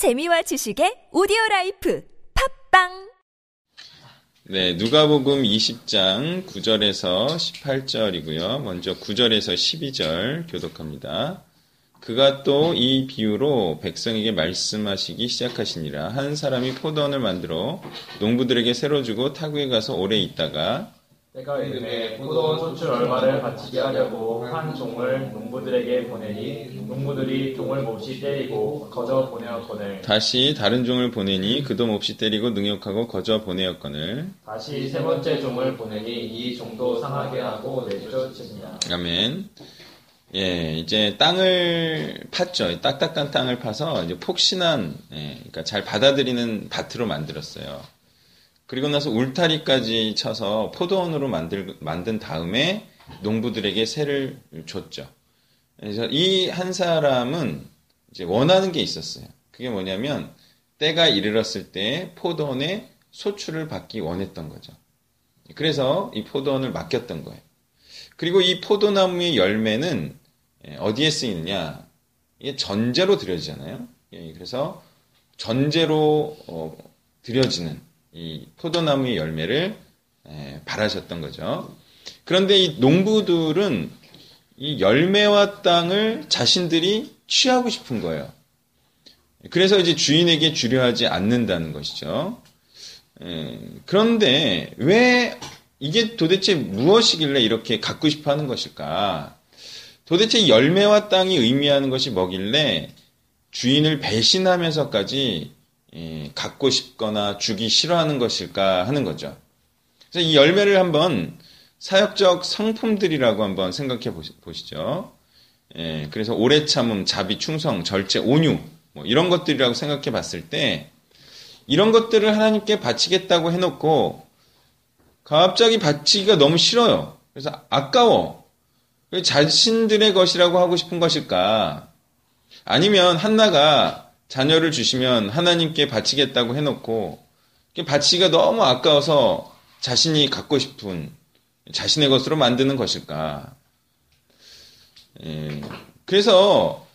재미와 지식의 오디오 라이프 팟빵 네, 누가복음 20장 9절에서 18절이고요. 먼저 9절에서 12절 교독합니다. 그가 또 이 비유로 백성에게 말씀하시기 시작하시니라. 한 사람이 포도원을 만들어 농부들에게 세로 주고 타국에 가서 오래 있다가 때가 이름에 포도원 소출 얼마를 바치게 하려고 한 종을 농부들에게 보내니 농부들이 종을 몹시 때리고 거저 보내었거늘 다시 다른 종을 보내니 그도 몹시 때리고 능욕하고 거저 보내었거늘 다시 세 번째 종을 보내니 이 종도 상하게 하고 내쫓으니라 아멘. 예, 이제 땅을 팠죠. 딱딱한 땅을 파서 이제 폭신한, 예, 그러니까 잘 받아들이는 밭으로 만들었어요. 그리고 나서 울타리까지 쳐서 포도원으로 만들, 만든 다음에 농부들에게 새를 줬죠. 그래서 이 한 사람은 이제 원하는 게 있었어요. 그게 뭐냐면 때가 이르렀을 때 포도원에 소출을 받기 원했던 거죠. 그래서 이 포도원을 맡겼던 거예요. 그리고 이 포도나무의 열매는 예, 어디에 쓰이느냐? 이게 전제로 드려지잖아요. 예, 그래서 전제로 어, 드려지는 이 포도나무의 열매를 예, 바라셨던 거죠. 그런데 이 농부들은 이 열매와 땅을 자신들이 취하고 싶은 거예요. 그래서 이제 주인에게 주려 하지 않는다는 것이죠. 그런데 왜 이게 도대체 무엇이길래 이렇게 갖고 싶어 하는 것일까? 도대체 열매와 땅이 의미하는 것이 뭐길래 주인을 배신하면서까지 갖고 싶거나 주기 싫어하는 것일까 하는 거죠. 그래서 이 열매를 한번 사역적 성품들이라고 한번 생각해 보시 죠. 예, 그래서 오래 참음, 자비, 충성, 절제, 온유 뭐 이런 것들이라고 생각해 봤을 때 이런 것들을 하나님께 바치겠다고 해놓고 갑자기 바치기가 너무 싫어요. 그래서 아까워. 자신들의 것이라고 하고 싶은 것일까? 아니면 한나가 자녀를 주시면 하나님께 바치겠다고 해놓고 바치기가 너무 아까워서 자신이 갖고 싶은 자신의 것으로 만드는 것일까? 예, 그래서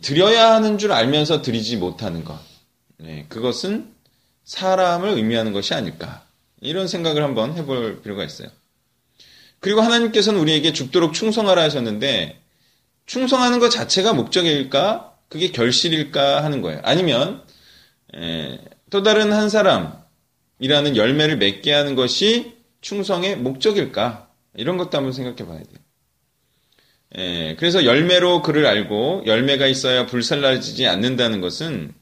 드려야 하는 줄 알면서 드리지 못하는 것. 예, 그것은 사람을 의미하는 것이 아닐까. 이런 생각을 한번 해볼 필요가 있어요. 그리고 하나님께서는 우리에게 죽도록 충성하라 하셨는데 충성하는 것 자체가 목적일까? 그게 결실일까 하는 거예요. 아니면 에, 또 다른 한 사람이라는 열매를 맺게 하는 것이 충성의 목적일까? 이런 것도 한번 생각해 봐야 돼요. 에, 그래서 열매로 그를 알고 열매가 있어야 불살라지지 않는다는 것은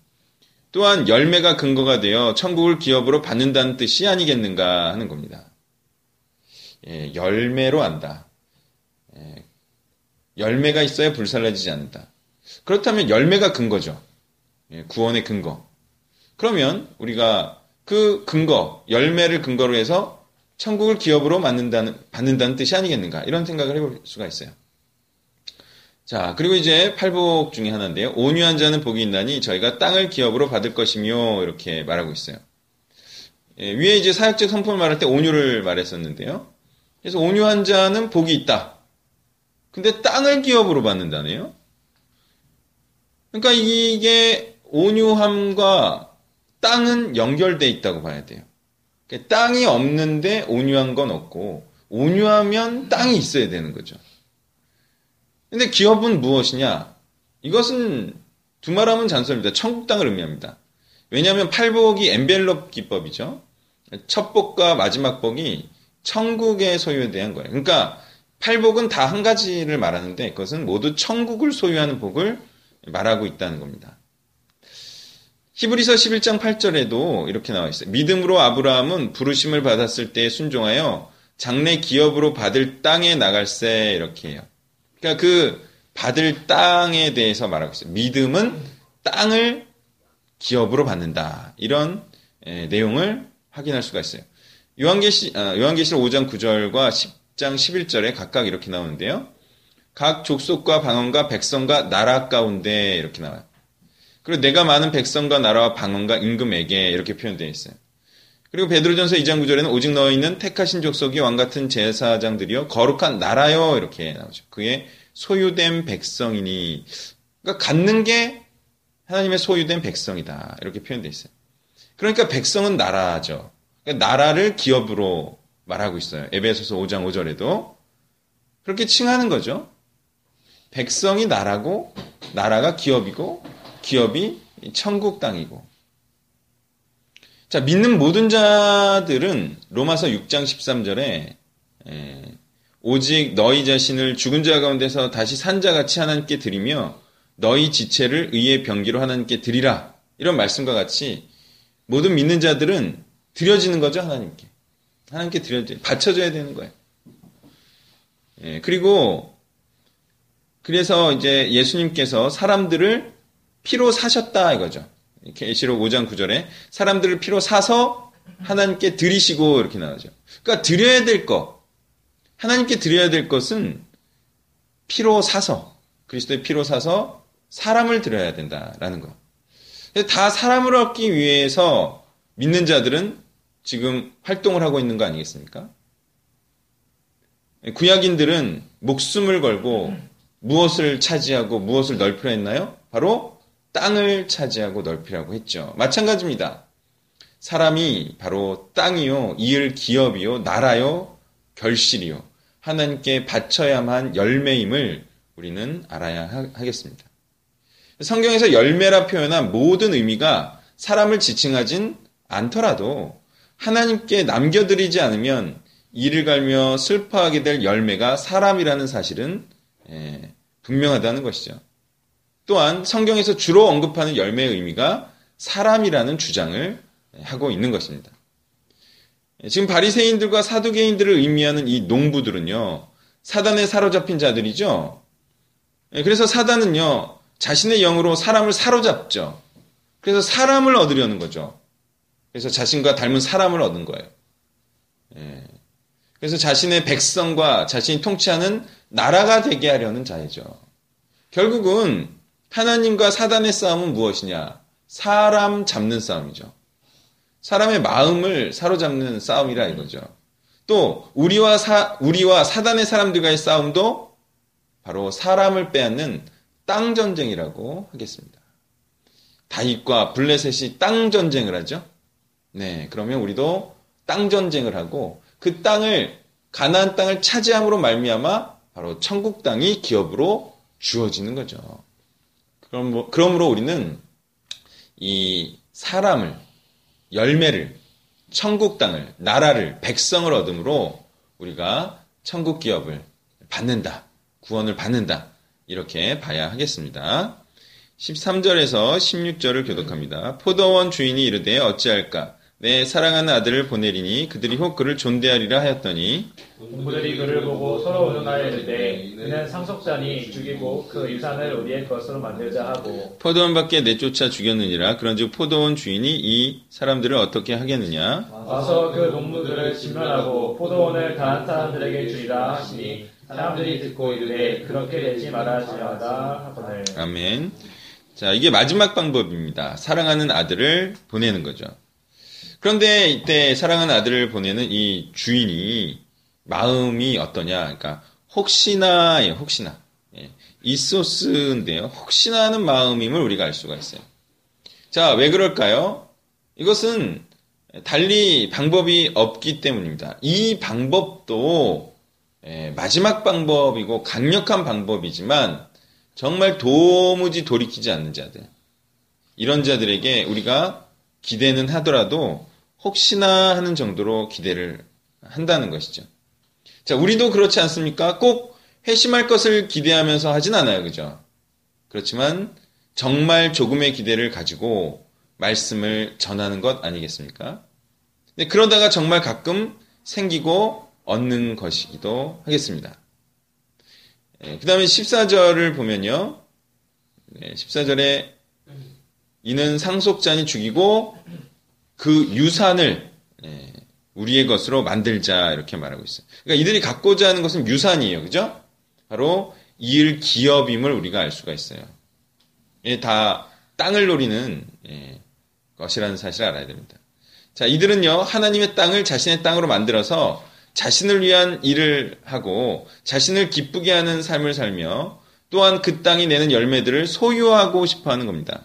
또한 열매가 근거가 되어 천국을 기업으로 받는다는 뜻이 아니겠는가 하는 겁니다. 예, 열매로 안다. 예, 열매가 있어야 불살라지지 않는다. 그렇다면 열매가 근거죠. 예, 구원의 근거. 그러면 우리가 그 근거, 열매를 근거로 해서 천국을 기업으로 받는다는, 받는다는 뜻이 아니겠는가. 이런 생각을 해볼 수가 있어요. 자, 그리고 이제 팔복 중에 하나인데요. 온유한 자는 복이 있나니 저희가 땅을 기업으로 받을 것이며 이렇게 말하고 있어요. 예, 위에 이제 사역적 성품을 말할 때 온유를 말했었는데요. 그래서 온유한 자는 복이 있다. 근데 땅을 기업으로 받는다네요. 그러니까 이게 온유함과 땅은 연결돼 있다고 봐야 돼요. 그러니까 땅이 없는데 온유한 건 없고 온유하면 땅이 있어야 되는 거죠. 근데 기업은 무엇이냐? 이것은 두 말하면 잔소리입니다. 천국 땅을 의미합니다. 왜냐하면 팔복이 엔벨롭 기법이죠. 첫 복과 마지막 복이 천국의 소유에 대한 거예요. 그러니까 팔복은 다 한 가지를 말하는데 그것은 모두 천국을 소유하는 복을 말하고 있다는 겁니다. 히브리서 11장 8절에도 이렇게 나와 있어요. 믿음으로 아브라함은 부르심을 받았을 때 순종하여 장래 기업으로 받을 땅에 나갈세 이렇게 해요. 그러니까 그 받을 땅에 대해서 말하고 있어요. 믿음은 땅을 기업으로 받는다. 이런 에, 내용을 확인할 수가 있어요. 요한계시, 아, 요한계시록 5장 9절과 10장 11절에 각각 이렇게 나오는데요. 각 족속과 방언과 백성과 나라 가운데 이렇게 나와요. 그리고 내가 많은 백성과 나라와 방언과 임금에게 이렇게 표현되어 있어요. 그리고 베드로전서 2장 9절에는 오직 너어 있는 택하신 족속이 왕 같은 제사장들이여 거룩한 나라요 이렇게 나오죠. 그의 소유된 백성이니 그러니까 갖는 게 하나님의 소유된 백성이다. 이렇게 표현되어 있어요. 그러니까 백성은 나라죠. 그러니까 나라를 기업으로 말하고 있어요. 에베소서 5장 5절에도 그렇게 칭하는 거죠. 백성이 나라고 나라가 기업이고 기업이 천국 땅이고. 자 믿는 모든 자들은 로마서 6장 13절에 오직 너희 자신을 죽은 자 가운데서 다시 산 자 같이 하나님께 드리며 너희 지체를 의의 병기로 하나님께 드리라. 이런 말씀과 같이 모든 믿는 자들은 드려지는 거죠 하나님께. 하나님께 드려져 바쳐줘야 되는 거예요. 예, 그리고 그래서 이제 예수님께서 사람들을 피로 사셨다 이거죠. 계시록 5장 9절에 사람들을 피로 사서 하나님께 드리시고 이렇게 나오죠. 그러니까 드려야 될 것, 하나님께 드려야 될 것은 피로 사서 그리스도의 피로 사서 사람을 드려야 된다라는 거. 다 사람을 얻기 위해서 믿는 자들은 지금 활동을 하고 있는 거 아니겠습니까? 구약인들은 목숨을 걸고 무엇을 차지하고 무엇을 넓히려 했나요? 바로 땅을 차지하고 넓히라고 했죠. 마찬가지입니다. 사람이 바로 땅이요, 이을 기업이요, 나라요, 결실이요, 하나님께 바쳐야만 열매임을 우리는 알아야 하겠습니다. 성경에서 열매라 표현한 모든 의미가 사람을 지칭하진 않더라도 하나님께 남겨드리지 않으면 이를 갈며 슬퍼하게 될 열매가 사람이라는 사실은 예, 분명하다는 것이죠. 또한 성경에서 주로 언급하는 열매의 의미가 사람이라는 주장을 하고 있는 것입니다. 예, 지금 바리새인들과 사두개인들을 의미하는 이 농부들은요. 사단에 사로잡힌 자들이죠. 예, 그래서 사단은요. 자신의 영으로 사람을 사로잡죠. 그래서 사람을 얻으려는 거죠. 그래서 자신과 닮은 사람을 얻은 거예요. 예. 그래서 자신의 백성과 자신이 통치하는 나라가 되게 하려는 자이죠. 결국은 하나님과 사단의 싸움은 무엇이냐? 사람 잡는 싸움이죠. 사람의 마음을 사로잡는 싸움이라 이거죠. 또 우리와 사 우리와 사단의 사람들과의 싸움도 바로 사람을 빼앗는 땅 전쟁이라고 하겠습니다. 다윗과 블레셋이 땅 전쟁을 하죠. 네, 그러면 우리도 땅 전쟁을 하고 그 땅을 가나안 땅을 차지함으로 말미암아 바로 천국 땅이 기업으로 주어지는 거죠. 그럼 뭐, 그러므로 우리는 이 사람을 열매를 천국 땅을 나라를 백성을 얻음으로 우리가 천국 기업을 받는다. 구원을 받는다. 이렇게 봐야 하겠습니다. 13절에서 16절을 교독합니다. 포도원 주인이 이르되 어찌할까 내 사랑하는 아들을 보내리니 그들이 혹 그를 존대하리라 하였더니 농부들이 그를 보고 서로 의논하여 이르되 그는 상속자니 죽이고 그 유산을 우리의 것으로 만들자 하고 포도원 밖에 내쫓아 죽였느니라. 그런즉 포도원 주인이 이 사람들을 어떻게 하겠느냐? 와서 그 농부들을 진멸하고 포도원을 다른 사람들에게 주리라 하시니 사람들이 듣고 이르되 그렇게 되지 말아지마다. 하거늘. 아멘. 자 이게 마지막 방법입니다. 사랑하는 아들을 보내는 거죠 그런데 이때 사랑하는 아들을 보내는 이 주인이 마음이 어떠냐? 그러니까 혹시나예요, 혹시나. 예. 이소스인데요. 혹시나 하는 마음임을 우리가 알 수가 있어요. 자, 왜 그럴까요? 이것은 달리 방법이 없기 때문입니다. 이 방법도 예, 마지막 방법이고 강력한 방법이지만 정말 도무지 돌이키지 않는 자들. 이런 자들에게 우리가 기대는 하더라도 혹시나 하는 정도로 기대를 한다는 것이죠. 자, 우리도 그렇지 않습니까? 꼭 회심할 것을 기대하면서 하진 않아요. 그죠? 그렇지만 정말 조금의 기대를 가지고 말씀을 전하는 것 아니겠습니까? 근데 그러다가 정말 가끔 생기고 얻는 것이기도 하겠습니다. 예, 그 다음에 14절을 보면요. 14절에 이는 상속자니 죽이고 그 유산을 예, 우리의 것으로 만들자 이렇게 말하고 있어요. 그러니까 이들이 갖고자 하는 것은 유산이에요. 그죠? 바로 이을 기업임을 우리가 알 수가 있어요. 다 땅을 노리는 예, 것이라는 사실을 알아야 됩니다. 자, 이들은요, 하나님의 땅을 자신의 땅으로 만들어서 자신을 위한 일을 하고 자신을 기쁘게 하는 삶을 살며 또한 그 땅이 내는 열매들을 소유하고 싶어 하는 겁니다.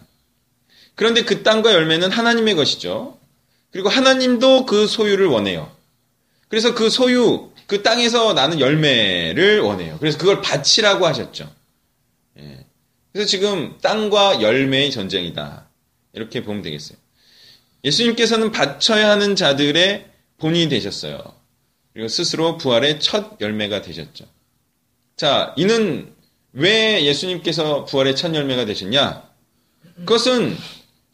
그런데 그 땅과 열매는 하나님의 것이죠. 그리고 하나님도 그 소유를 원해요. 그래서 그 소유, 그 땅에서 나는 열매를 원해요. 그래서 그걸 바치라고 하셨죠. 예. 그래서 지금 땅과 열매의 전쟁이다. 이렇게 보면 되겠어요. 예수님께서는 바쳐야 하는 자들의 본인이 되셨어요. 그리고 스스로 부활의 첫 열매가 되셨죠. 자, 이는 왜 예수님께서 부활의 첫 열매가 되셨냐? 그것은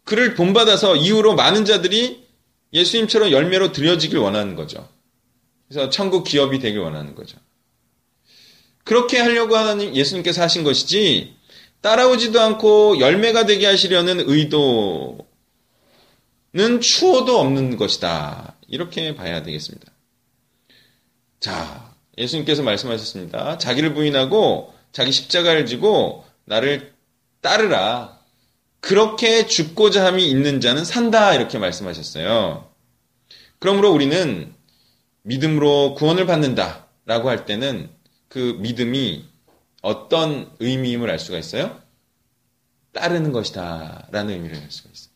그를 본받아서 이후로 많은 자들이 예수님처럼 열매로 드려지길 원하는 거죠. 그래서 천국 기업이 되길 원하는 거죠. 그렇게 하려고 하나님 예수님께서 하신 것이지 따라오지도 않고 열매가 되게 하시려는 의도는 추호도 없는 것이다. 이렇게 봐야 되겠습니다. 자, 예수님께서 말씀하셨습니다. 자기를 부인하고 자기 십자가를 지고 나를 따르라. 그렇게 죽고자 함이 있는 자는 산다. 이렇게 말씀하셨어요. 그러므로 우리는 믿음으로 구원을 받는다. 라고 할 때는 그 믿음이 어떤 의미임을 알 수가 있어요? 따르는 것이다. 라는 의미를 알 수가 있어요.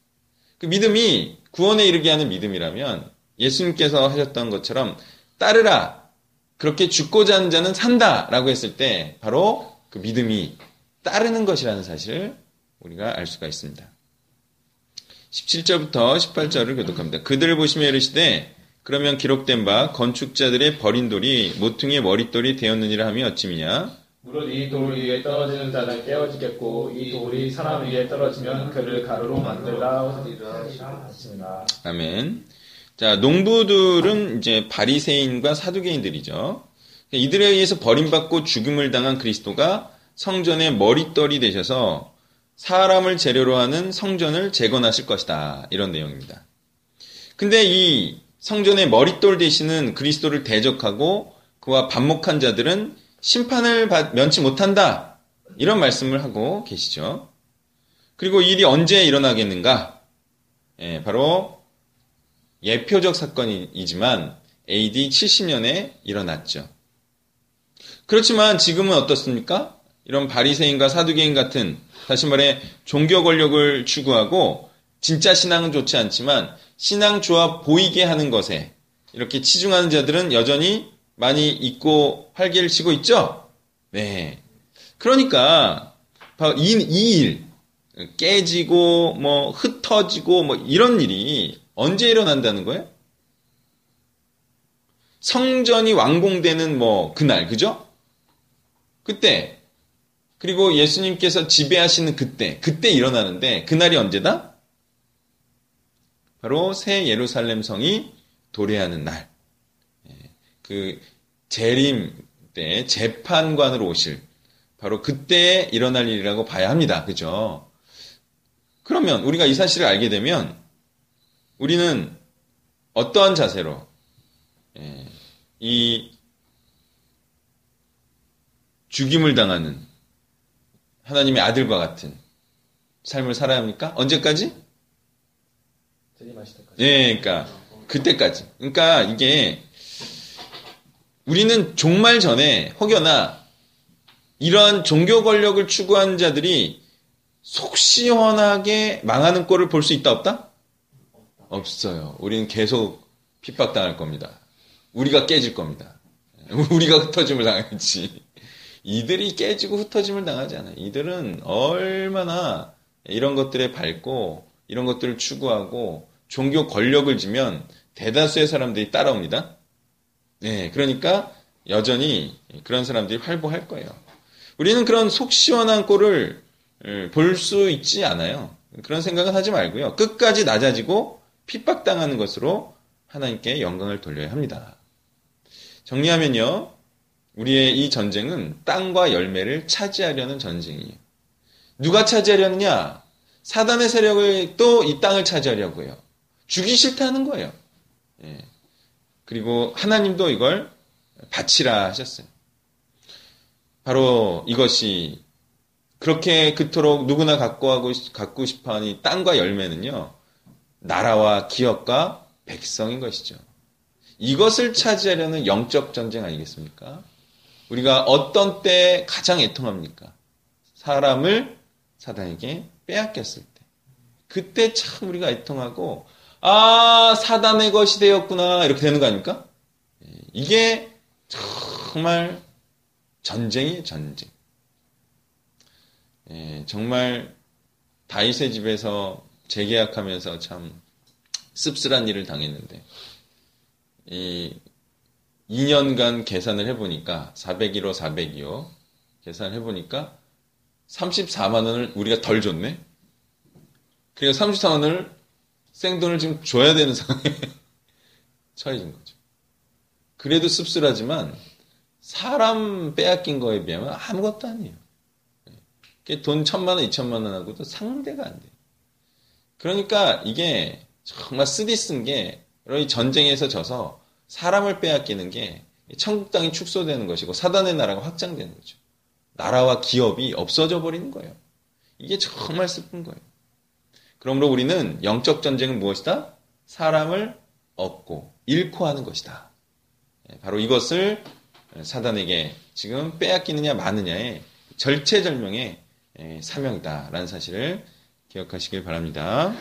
그 믿음이 구원에 이르게 하는 믿음이라면 예수님께서 하셨던 것처럼 따르라. 그렇게 죽고자 하는 자는 산다. 라고 했을 때 바로 그 믿음이 따르는 것이라는 사실을 우리가 알 수가 있습니다. 17절부터 18절을 교독합니다. 그들을 보시며 이르시되 그러면 기록된 바 건축자들의 버린 돌이 모퉁이의 머릿돌이 되었느니라 하며 어찌미냐 무릇 이 돌 위에 떨어지는 자는 깨어지겠고 이 돌이 사람 위에 떨어지면 그를 가루로 만들라 하시니라. 아멘. 자, 농부들은 이제 바리새인과 사두개인들이죠. 이들에 의해서 버림받고 죽음을 당한 그리스도가 성전의 머릿돌이 되셔서 사람을 재료로 하는 성전을 재건하실 것이다. 이런 내용입니다. 근데 이 성전의 머릿돌 되시는 그리스도를 대적하고 그와 반목한 자들은 심판을 면치 못한다. 이런 말씀을 하고 계시죠. 그리고 이 일이 언제 일어나겠는가? 예, 바로 예표적 사건이지만 AD 70년에 일어났죠. 그렇지만 지금은 어떻습니까? 이런 바리새인과 사두개인 같은 다시 말해 종교 권력을 추구하고 진짜 신앙은 좋지 않지만 신앙 좋아 보이게 하는 것에 이렇게 치중하는 자들은 여전히 많이 있고 활기를 치고 있죠? 네. 그러니까 이, 이 일, 깨지고 뭐 흩어지고 뭐 이런 일이 언제 일어난다는 거예요? 성전이 완공되는 뭐 그날, 그죠? 그때 그리고 예수님께서 지배하시는 그때, 그때 일어나는데 그날이 언제다? 바로 새 예루살렘 성이 도래하는 날. 예, 그 재림 때 재판관으로 오실 바로 그때 일어날 일이라고 봐야 합니다. 그죠? 그러면 우리가 이 사실을 알게 되면 우리는 어떠한 자세로 예, 이 죽임을 당하는 하나님의 아들과 같은 삶을 살아야 합니까? 언제까지? 네, 그러니까 그때까지. 그러니까 이게 우리는 종말 전에 혹여나 이러한 종교 권력을 추구하는 자들이 속 시원하게 망하는 꼴을 볼 수 있다 없다? 없어요. 우리는 계속 핍박당할 겁니다. 우리가 깨질 겁니다. 우리가 흩어짐을 당했지. 이들이 깨지고 흩어짐을 당하지 않아요. 이들은 얼마나 이런 것들에 밟고 이런 것들을 추구하고 종교 권력을 지면 대다수의 사람들이 따라옵니다. 네, 그러니까 여전히 그런 사람들이 활보할 거예요. 우리는 그런 속 시원한 꼴을 볼 수 있지 않아요. 그런 생각은 하지 말고요. 끝까지 낮아지고 핍박당하는 것으로 하나님께 영광을 돌려야 합니다. 정리하면요. 우리의 이 전쟁은 땅과 열매를 차지하려는 전쟁이에요. 누가 차지하려느냐? 사단의 세력을 또 이 땅을 차지하려고 해요. 주기 싫다는 거예요. 예. 그리고 하나님도 이걸 바치라 하셨어요. 바로 이것이 그렇게 그토록 누구나 갖고 하고 갖고 싶어하는 이 땅과 열매는요. 나라와 기업과 백성인 것이죠. 이것을 차지하려는 영적 전쟁 아니겠습니까? 우리가 어떤 때 가장 애통합니까? 사람을 사단에게 빼앗겼을 때. 그때 참 우리가 애통하고 아 사단의 것이 되었구나 이렇게 되는 거 아닙니까? 예, 이게 정말 전쟁이에요 전쟁. 예, 정말 다윗의 집에서 재계약하면서 참 씁쓸한 일을 당했는데 이 2년간 계산을 해보니까 401호 402호 계산을 해보니까 34만 원을 우리가 덜 줬네. 그러니까 34만 원을 생돈을 지금 줘야 되는 상황에 처해진 거죠. 그래도 씁쓸하지만 사람 빼앗긴 거에 비하면 아무것도 아니에요. 돈 천만 원, 이천만 원하고도 상대가 안 돼요. 그러니까 이게 정말 쓰디 쓴 게, 이 전쟁에서 져서 사람을 빼앗기는 게 천국 땅이 축소되는 것이고 사단의 나라가 확장되는 거죠. 나라와 기업이 없어져 버리는 거예요. 이게 정말 슬픈 거예요. 그러므로 우리는 영적 전쟁은 무엇이다? 사람을 얻고 잃고 하는 것이다. 예, 바로 이것을 사단에게 지금 빼앗기느냐 마느냐의 절체절명의 예, 사명이다라는 사실을 기억하시길 바랍니다.